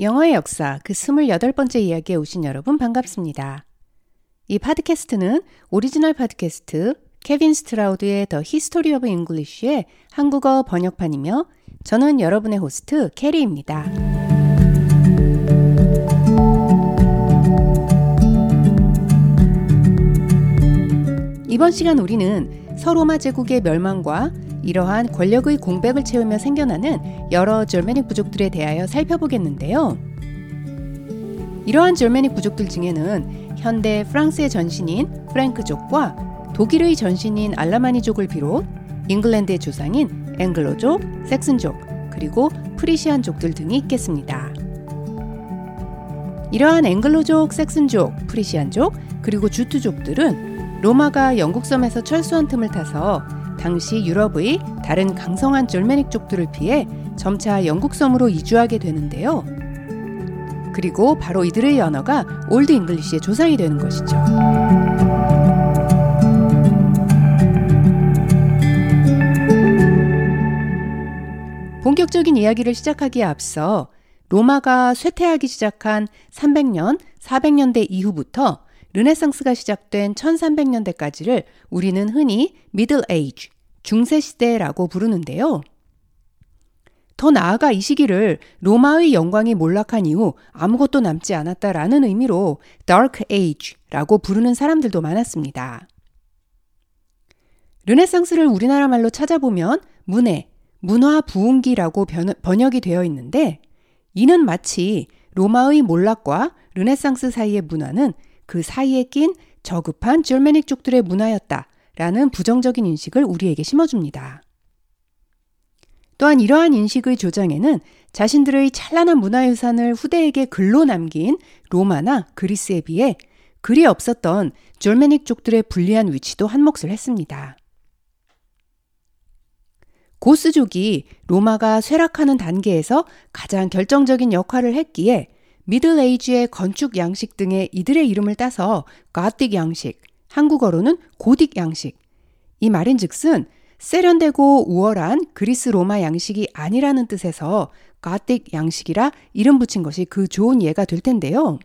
영어의 역사 그 28번째 이야기에 오신 여러분 반갑습니다. 이 팟캐스트는 오리지널 팟캐스트 케빈 스트라우드의 The History of English의 한국어 번역판이며 저는 여러분의 호스트 캐리입니다. 이번 시간 우리는 서로마 제국의 멸망과 이러한 권력의 공백을 채우며 생겨나는 여러 Germanic 부족들에 대하여 살펴보겠는데요. 이러한 Germanic 부족들 중에는 현대 프랑스의 전신인 프랭크족과 독일의 전신인 알라마니족을 비롯 잉글랜드의 조상인 앵글로족, 섹슨족, 그리고 프리시안족들 등이 있겠습니다. 이러한 앵글로족, 섹슨족, 프리시안족, 그리고 주투족들은 로마가 영국 섬에서 철수한 틈을 타서 당시 유럽의 다른 강성한 Germanic족들을 피해 점차 영국 섬으로 이주하게 되는데요. 그리고 바로 이들의 언어가 Old English의 조상이 되는 것이죠. 본격적인 이야기를 시작하기에 앞서 로마가 쇠퇴하기 시작한 300년, 400년대 이후부터 르네상스가 시작된 1300년대까지를 우리는 흔히 Middle Age, 중세 시대라고 부르는데요. 더 나아가 이 시기를 로마의 영광이 몰락한 이후 아무것도 남지 않았다라는 의미로 Dark Age라고 부르는 사람들도 많았습니다. 르네상스를 우리나라 말로 찾아보면 문해, 문화 부흥기라고 번역이 되어 있는데 이는 마치 로마의 몰락과 르네상스 사이의 문화는 그 사이에 낀 저급한 줄메닉족들의 문화였다 라는 부정적인 인식을 우리에게 심어줍니다. 또한 이러한 인식의 조장에는 자신들의 찬란한 문화유산을 후대에게 글로 남긴 로마나 그리스에 비해 글이 없었던 졸메닉족들의 불리한 위치도 한몫을 했습니다. 고스족이 로마가 쇠락하는 단계에서 가장 결정적인 역할을 했기에 미들 에이지의 건축 양식 등의 이들의 이름을 따서 가틱 양식, 한국어로는 고딕 양식. 이 말인 즉슨 세련되고 우월한 그리스 로마 양식이 아니라는 뜻에서 가틱 양식이라 이름 붙인 것이 그 좋은 예가 될 텐데요.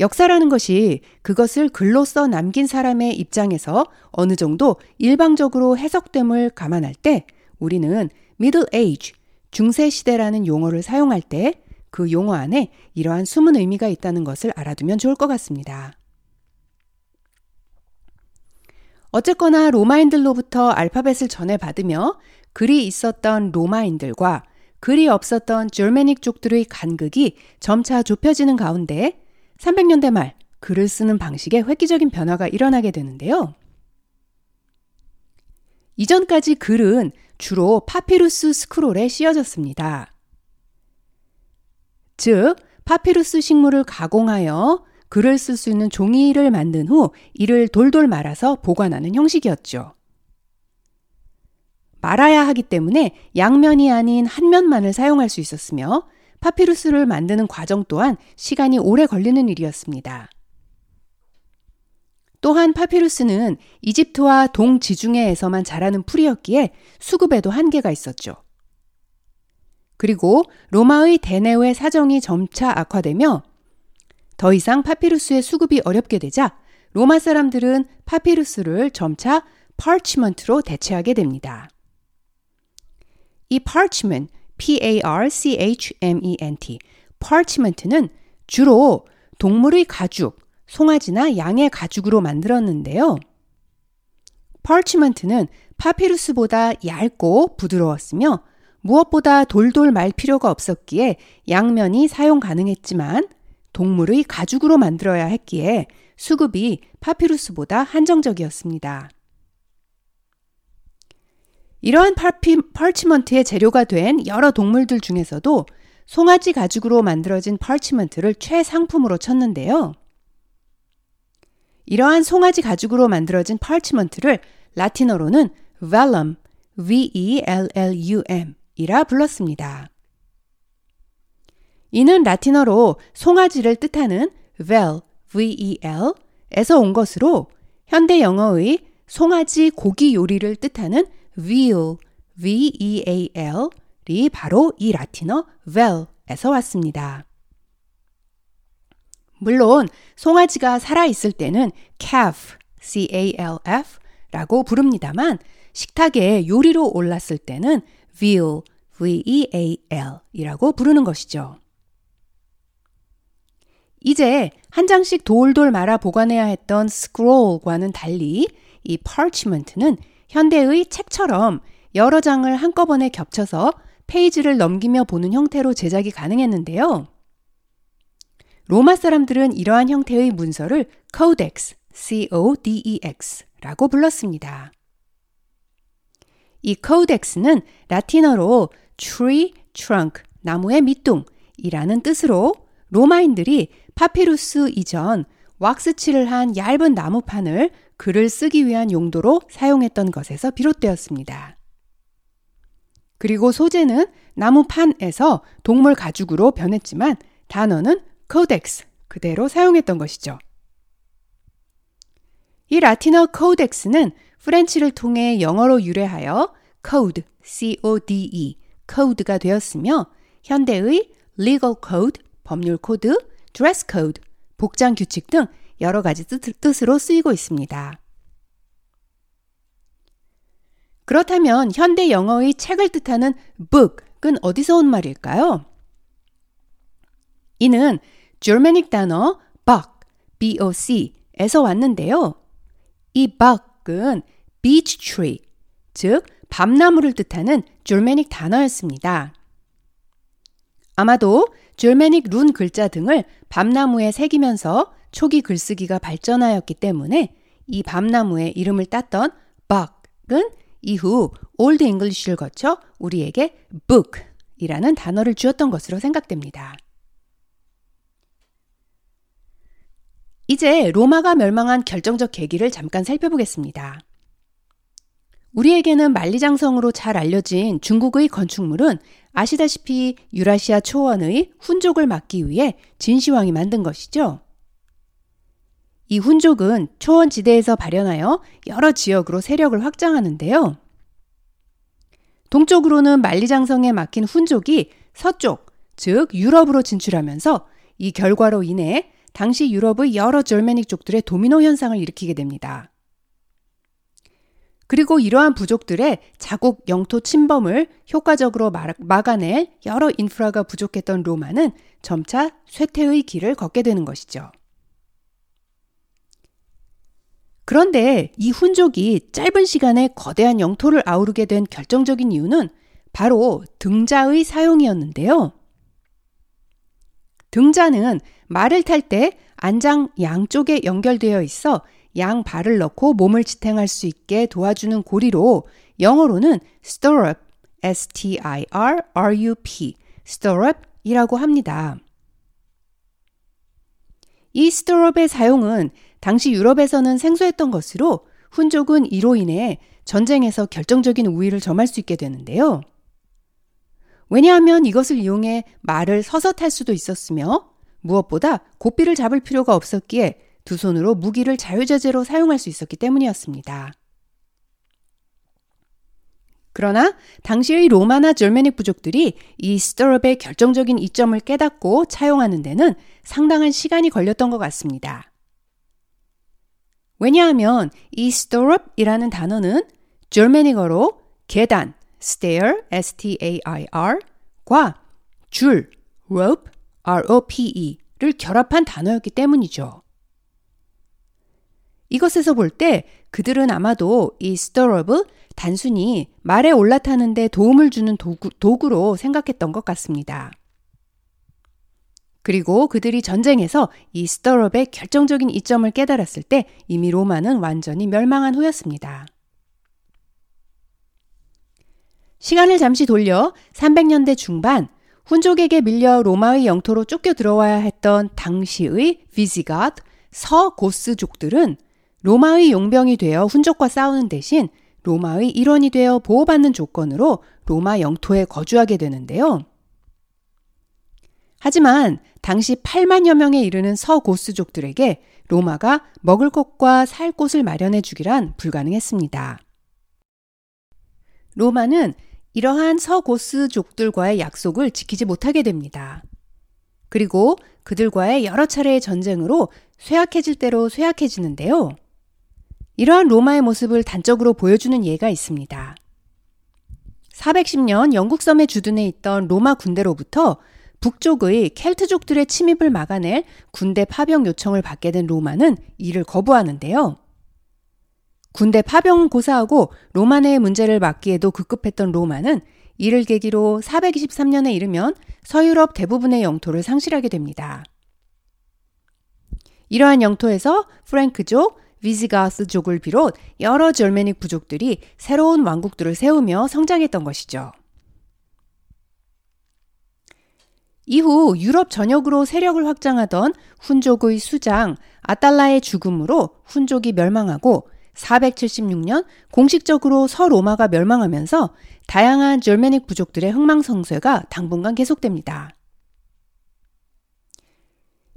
역사라는 것이 그것을 글로 써 남긴 사람의 입장에서 어느 정도 일방적으로 해석됨을 감안할 때 우리는 middle age, 중세 시대라는 용어를 사용할 때 그 용어 안에 이러한 숨은 의미가 있다는 것을 알아두면 좋을 것 같습니다. 어쨌거나 로마인들로부터 알파벳을 전해받으며 글이 있었던 로마인들과 글이 없었던 줄메닉 족들의 간극이 점차 좁혀지는 가운데 300년대 말 글을 쓰는 방식에 획기적인 변화가 일어나게 되는데요. 이전까지 글은 주로 파피루스 스크롤에 씌어졌습니다. 즉, 파피루스 식물을 가공하여 글을 쓸 수 있는 종이를 만든 후 이를 돌돌 말아서 보관하는 형식이었죠. 말아야 하기 때문에 양면이 아닌 한 면만을 사용할 수 있었으며 파피루스를 만드는 과정 또한 시간이 오래 걸리는 일이었습니다. 또한 파피루스는 이집트와 동지중해에서만 자라는 풀이었기에 수급에도 한계가 있었죠. 그리고 로마의 대내외 사정이 점차 악화되며 더 이상 파피루스의 수급이 어렵게 되자 로마 사람들은 파피루스를 점차 parchment로 대체하게 됩니다. 이 parchment, P-A-R-C-H-M-E-N-T, parchment는 주로 동물의 가죽, 송아지나 양의 가죽으로 만들었는데요. parchment는 파피루스보다 얇고 부드러웠으며 무엇보다 돌돌 말 필요가 없었기에 양면이 사용 가능했지만 동물의 가죽으로 만들어야 했기에 수급이 파피루스보다 한정적이었습니다. 이러한 파피, 펄치먼트의 재료가 된 여러 동물들 중에서도 송아지 가죽으로 만들어진 펄치먼트를 최상품으로 쳤는데요. 이러한 송아지 가죽으로 만들어진 펄치먼트를 라틴어로는 vellum, V-E-L-L-U-M 이라 불렀습니다. 이는 라틴어로 송아지를 뜻하는 vel, vel 에서 온 것으로 현대 영어의 송아지 고기 요리를 뜻하는 veal, veal 벨이 바로 이 라틴어 vel에서 왔습니다. 물론 송아지가 살아있을 때는 calf, c-a-l-f 라고 부릅니다만 식탁에 요리로 올랐을 때는 veal, v-e-a-l 이라고 부르는 것이죠. 이제 한 장씩 돌돌 말아 보관해야 했던 scroll과는 달리 이 parchment는 현대의 책처럼 여러 장을 한꺼번에 겹쳐서 페이지를 넘기며 보는 형태로 제작이 가능했는데요. 로마 사람들은 이러한 형태의 문서를 codex, c-o-d-e-x 라고 불렀습니다. 이 codex는 라틴어로 tree trunk, 나무의 밑둥이라는 뜻으로 로마인들이 파피루스 이전 왁스칠을 한 얇은 나무판을 글을 쓰기 위한 용도로 사용했던 것에서 비롯되었습니다. 그리고 소재는 나무판에서 동물 가죽으로 변했지만 단어는 codex 그대로 사용했던 것이죠. 이 라틴어 codex는 프렌치를 통해 영어로 유래하여 code, c-o-d-e, code가 되었으며 현대의 legal code, 법률 코드, dress code, 복장 규칙 등 여러 가지 뜻, 으로 쓰이고 있습니다. 그렇다면 현대 영어의 책을 뜻하는 book은 어디서 온 말일까요? 이는 Germanic 단어 boc, b-o-c에서 왔는데요. 이 boc은 beech tree, 즉 밤나무를 뜻하는 Germanic 단어였습니다. 아마도 Germanic 룬 글자 등을 밤나무에 새기면서 초기 글쓰기가 발전하였기 때문에 이 밤나무의 이름을 땄던 boc은 이후 Old English를 거쳐 우리에게 book이라는 단어를 주었던 것으로 생각됩니다. 이제 로마가 멸망한 결정적 계기를 잠깐 살펴보겠습니다. 우리에게는 만리장성으로 잘 알려진 중국의 건축물은 아시다시피 유라시아 초원의 훈족을 막기 위해 진시황이 만든 것이죠. 이 훈족은 초원 지대에서 발현하여 여러 지역으로 세력을 확장하는데요. 동쪽으로는 만리장성에 막힌 훈족이 서쪽, 즉 유럽으로 진출하면서 이 결과로 인해 당시 유럽의 여러 절메닉족들의 도미노 현상을 일으키게 됩니다. 그리고 이러한 부족들의 자국 영토 침범을 효과적으로 막아낼 여러 인프라가 부족했던 로마는 점차 쇠퇴의 길을 걷게 되는 것이죠. 그런데 이 훈족이 짧은 시간에 거대한 영토를 아우르게 된 결정적인 이유는 바로 등자의 사용이었는데요. 등자는 말을 탈 때 안장 양쪽에 연결되어 있어 양 발을 넣고 몸을 지탱할 수 있게 도와주는 고리로 영어로는 stirrup, s-t-i-r-r-u-p, stirrup이라고 합니다. 이 스토럽의 사용은 당시 유럽에서는 생소했던 것으로 훈족은 이로 인해 전쟁에서 결정적인 우위를 점할 수 있게 되는데요. 왜냐하면 이것을 이용해 말을 서서 탈 수도 있었으며 무엇보다 고삐를 잡을 필요가 없었기에 두 손으로 무기를 자유자재로 사용할 수 있었기 때문이었습니다. 그러나 당시의 로마나 절메닉 부족들이 이 스토럽의 결정적인 이점을 깨닫고 차용하는 데는 상당한 시간이 걸렸던 것 같습니다. 왜냐하면 이 스토럽이라는 단어는 절메닉어로 계단, stair, s-t-a-i-r 과 줄, rope, r-o-p-e를 결합한 단어였기 때문이죠. 이것에서 볼 때 그들은 아마도 이 스토럽을 단순히 말에 올라타는데 도움을 주는 도구, 도구로 생각했던 것 같습니다. 그리고 그들이 전쟁에서 이 스토럽의 결정적인 이점을 깨달았을 때 이미 로마는 완전히 멸망한 후였습니다. 시간을 잠시 돌려 300년대 중반 훈족에게 밀려 로마의 영토로 쫓겨 들어와야 했던 당시의 비지갓 서고스족들은 로마의 용병이 되어 훈족과 싸우는 대신 로마의 일원이 되어 보호받는 조건으로 로마 영토에 거주하게 되는데요. 하지만 당시 8만여 명에 이르는 서고스족들에게 로마가 먹을 것과 살 곳을 마련해 주기란 불가능했습니다. 로마는 이러한 서고스족들과의 약속을 지키지 못하게 됩니다. 그리고 그들과의 여러 차례의 전쟁으로 쇠약해질 대로 쇠약해지는데요. 이러한 로마의 모습을 단적으로 보여주는 예가 있습니다. 410년 영국 섬에 주둔해 있던 로마 군대로부터 북쪽의 켈트족들의 침입을 막아낼 군대 파병 요청을 받게 된 로마는 이를 거부하는데요. 군대 파병 고사하고 로마 내의 문제를 막기에도 급급했던 로마는 이를 계기로 423년에 이르면 서유럽 대부분의 영토를 상실하게 됩니다. 이러한 영토에서 프랭크족, 위즈가스족을 비롯 여러 절메닉 부족들이 새로운 왕국들을 세우며 성장했던 것이죠. 이후 유럽 전역으로 세력을 확장하던 훈족의 수장 아달라의 죽음으로 훈족이 멸망하고 476년 공식적으로 서로마가 멸망하면서 다양한 절메닉 부족들의 흥망성쇠가 당분간 계속됩니다.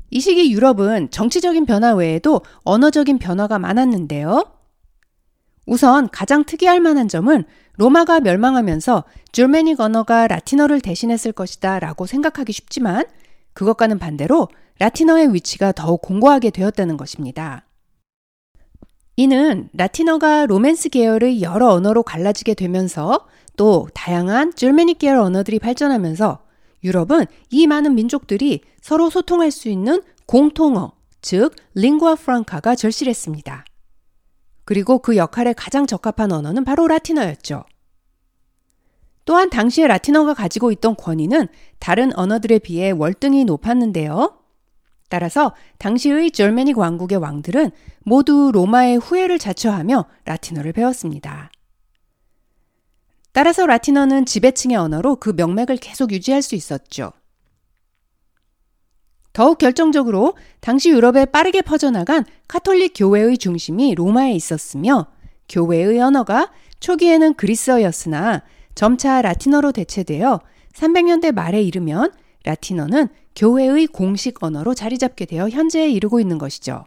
이 시기 유럽은 정치적인 변화 외에도 언어적인 변화가 많았는데요. 우선 가장 특이할 만한 점은 로마가 멸망하면서 줄메닉 언어가 라틴어를 대신했을 것이다 라고 생각하기 쉽지만 그것과는 반대로 라틴어의 위치가 더욱 공고하게 되었다는 것입니다. 이는 라틴어가 로맨스 계열의 여러 언어로 갈라지게 되면서 또 다양한 줄메닉 계열 언어들이 발전하면서 유럽은 이 많은 민족들이 서로 소통할 수 있는 공통어, 즉 링구아 프랑카가 절실했습니다. 그리고 그 역할에 가장 적합한 언어는 바로 라틴어였죠. 또한 당시의 라틴어가 가지고 있던 권위는 다른 언어들에 비해 월등히 높았는데요. 따라서 당시의 절메닉 왕국의 왕들은 모두 로마의 후예를 자처하며 라틴어를 배웠습니다. 따라서 라틴어는 지배층의 언어로 그 명맥을 계속 유지할 수 있었죠. 더욱 결정적으로 당시 유럽에 빠르게 퍼져나간 카톨릭 교회의 중심이 로마에 있었으며 교회의 언어가 초기에는 그리스어였으나 점차 라틴어로 대체되어 300년대 말에 이르면 라틴어는 교회의 공식 언어로 자리 잡게 되어 현재에 이르고 있는 것이죠.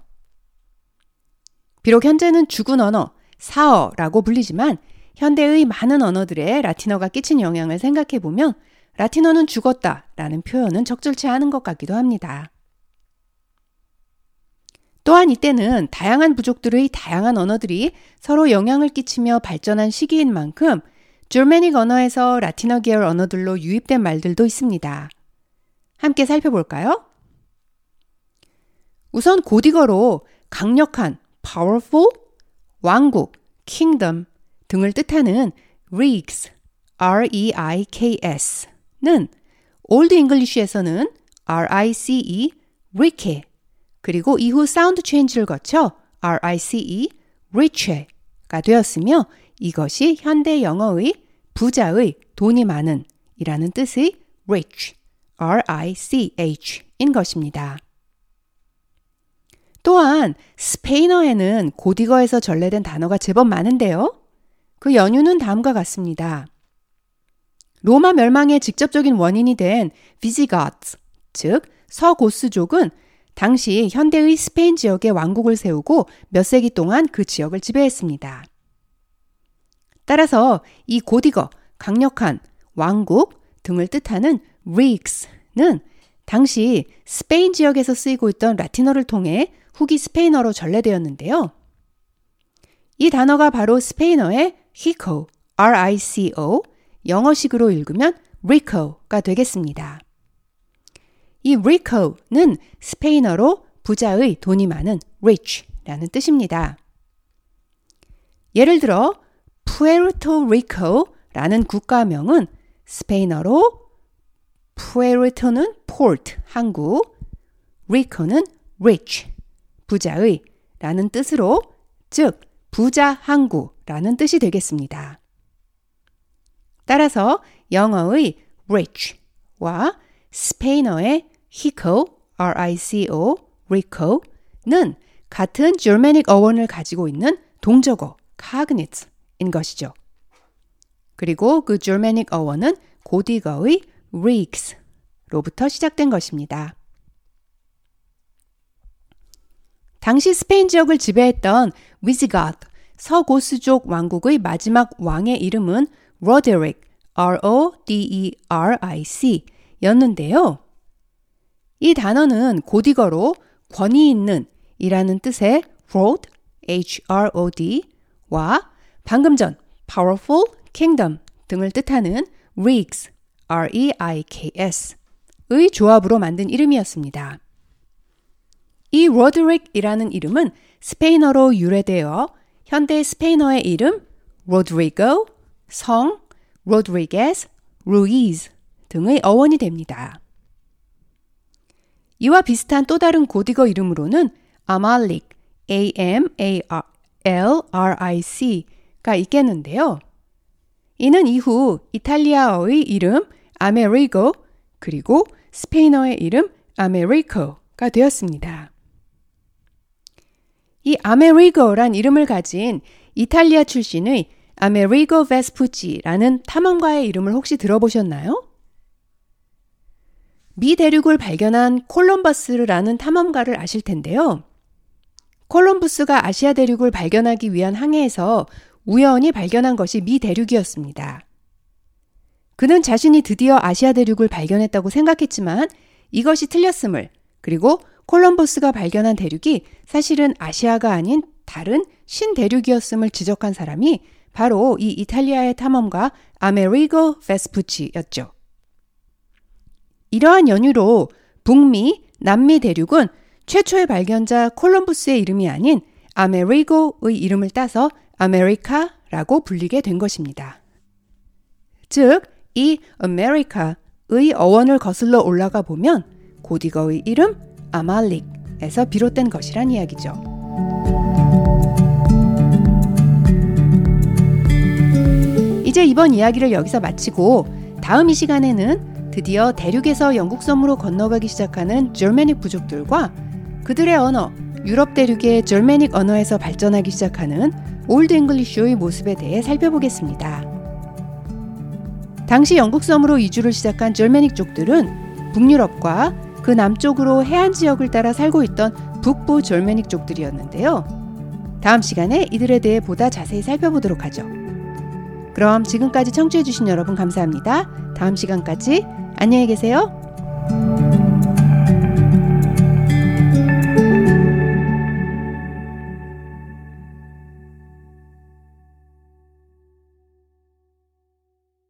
비록 현재는 죽은 언어, 사어라고 불리지만 현대의 많은 언어들의 라틴어가 끼친 영향을 생각해 보면 라틴어는 죽었다 라는 표현은 적절치 않은 것 같기도 합니다. 또한 이때는 다양한 부족들의 다양한 언어들이 서로 영향을 끼치며 발전한 시기인 만큼 Germanic 언어에서 라틴어 계열 언어들로 유입된 말들도 있습니다. 함께 살펴볼까요? 우선 고딕어로 강력한 powerful, 왕국, kingdom 등을 뜻하는 reiks, R-E-I-K-S는 Old English에서는 R-I-C-E, riche, 그리고 이후 사운드 체인지를 거쳐 R-I-C-E, riche가 되었으며 이것이 현대 영어의 부자의 돈이 많은 이라는 뜻의 rich, R-I-C-H인 것입니다. 또한 스페인어에는 고딕어에서 전래된 단어가 제법 많은데요. 그 연유는 다음과 같습니다. 로마 멸망의 직접적인 원인이 된 비지가트, 즉 서고스족은 당시 현대의 스페인 지역에 왕국을 세우고 몇 세기 동안 그 지역을 지배했습니다. 따라서 이 고딕어, 강력한 왕국 등을 뜻하는 rigs는 당시 스페인 지역에서 쓰이고 있던 라틴어를 통해 후기 스페인어로 전래되었는데요. 이 단어가 바로 스페인어의 hico, R-I-C-O, 영어식으로 읽으면 rico가 되겠습니다. 이 rico는 스페인어로 부자의 돈이 많은 rich라는 뜻입니다. 예를 들어 푸에르토 리코라는 국가명은 스페인어로 푸에르토는 port, 항구, 리코는 rich, 부자의 라는 뜻으로 즉 부자 항구라는 뜻이 되겠습니다. 따라서 영어의 rich와 스페인어의 hico, r-i-c-o, rico는 같은 Germanic 어원을 가지고 있는 동적어 cognite인 것이죠. 그리고 그 Germanic 어원은 고딕어의 rigs로부터 시작된 것입니다. 당시 스페인 지역을 지배했던 위지가트, 서고스족 왕국의 마지막 왕의 이름은 로데릭, R-O-D-E-R-I-C 였는데요. 이 단어는 고딕어로 권위 있는 이라는 뜻의 Rod, H-R-O-D와 방금 전 Powerful, Kingdom 등을 뜻하는 Rigs, R-E-I-K-S 의 조합으로 만든 이름이었습니다. 이 로드릭이라는 이름은 스페인어로 유래되어 현대 스페인어의 이름 로드리고, 성, 로드리게스, 루이즈 등의 어원이 됩니다. 이와 비슷한 또 다른 고딕어 이름으로는 아말릭, A-M-A-L-R-I-C가 있겠는데요. 이는 이후 이탈리아어의 이름 아메리고 그리고 스페인어의 이름 아메리코가 되었습니다. 이 아메리고란 이름을 가진 이탈리아 출신의 아메리고 베스푸치라는 탐험가의 이름을 혹시 들어보셨나요? 미 대륙을 발견한 콜럼버스라는 탐험가를 아실 텐데요. 콜럼부스가 아시아 대륙을 발견하기 위한 항해에서 우연히 발견한 것이 미 대륙이었습니다. 그는 자신이 드디어 아시아 대륙을 발견했다고 생각했지만 이것이 틀렸음을 그리고 콜럼버스가 발견한 대륙이 사실은 아시아가 아닌 다른 신대륙이었음을 지적한 사람이 바로 이 이탈리아의 탐험가 아메리고 베스푸치였죠. 이러한 연유로 북미, 남미 대륙은 최초의 발견자 콜럼부스의 이름이 아닌 아메리고의 이름을 따서 아메리카라고 불리게 된 것입니다. 즉, 이 아메리카의 어원을 거슬러 올라가 보면 고디거의 이름 아말릭에서 비롯된 것이란 이야기죠. 이제 이번 이야기를 여기서 마치고 다음 이 시간에는 드디어 대륙에서 영국 섬으로 건너가기 시작하는 절메닉 부족들과 그들의 언어, 유럽 대륙의 Germanic 언어에서 발전하기 시작하는 Old English의 모습에 대해 살펴보겠습니다. 당시 영국 섬으로 이주를 시작한 Germanic족들은 북유럽과 그 남쪽으로 해안 지역을 따라 살고 있던 북부 Germanic 족들이었는데요. 다음 시간에 이들에 대해 보다 자세히 살펴보도록 하죠. 그럼 지금까지 청취해주신 여러분 감사합니다. 다음 시간까지 안녕히 계세요.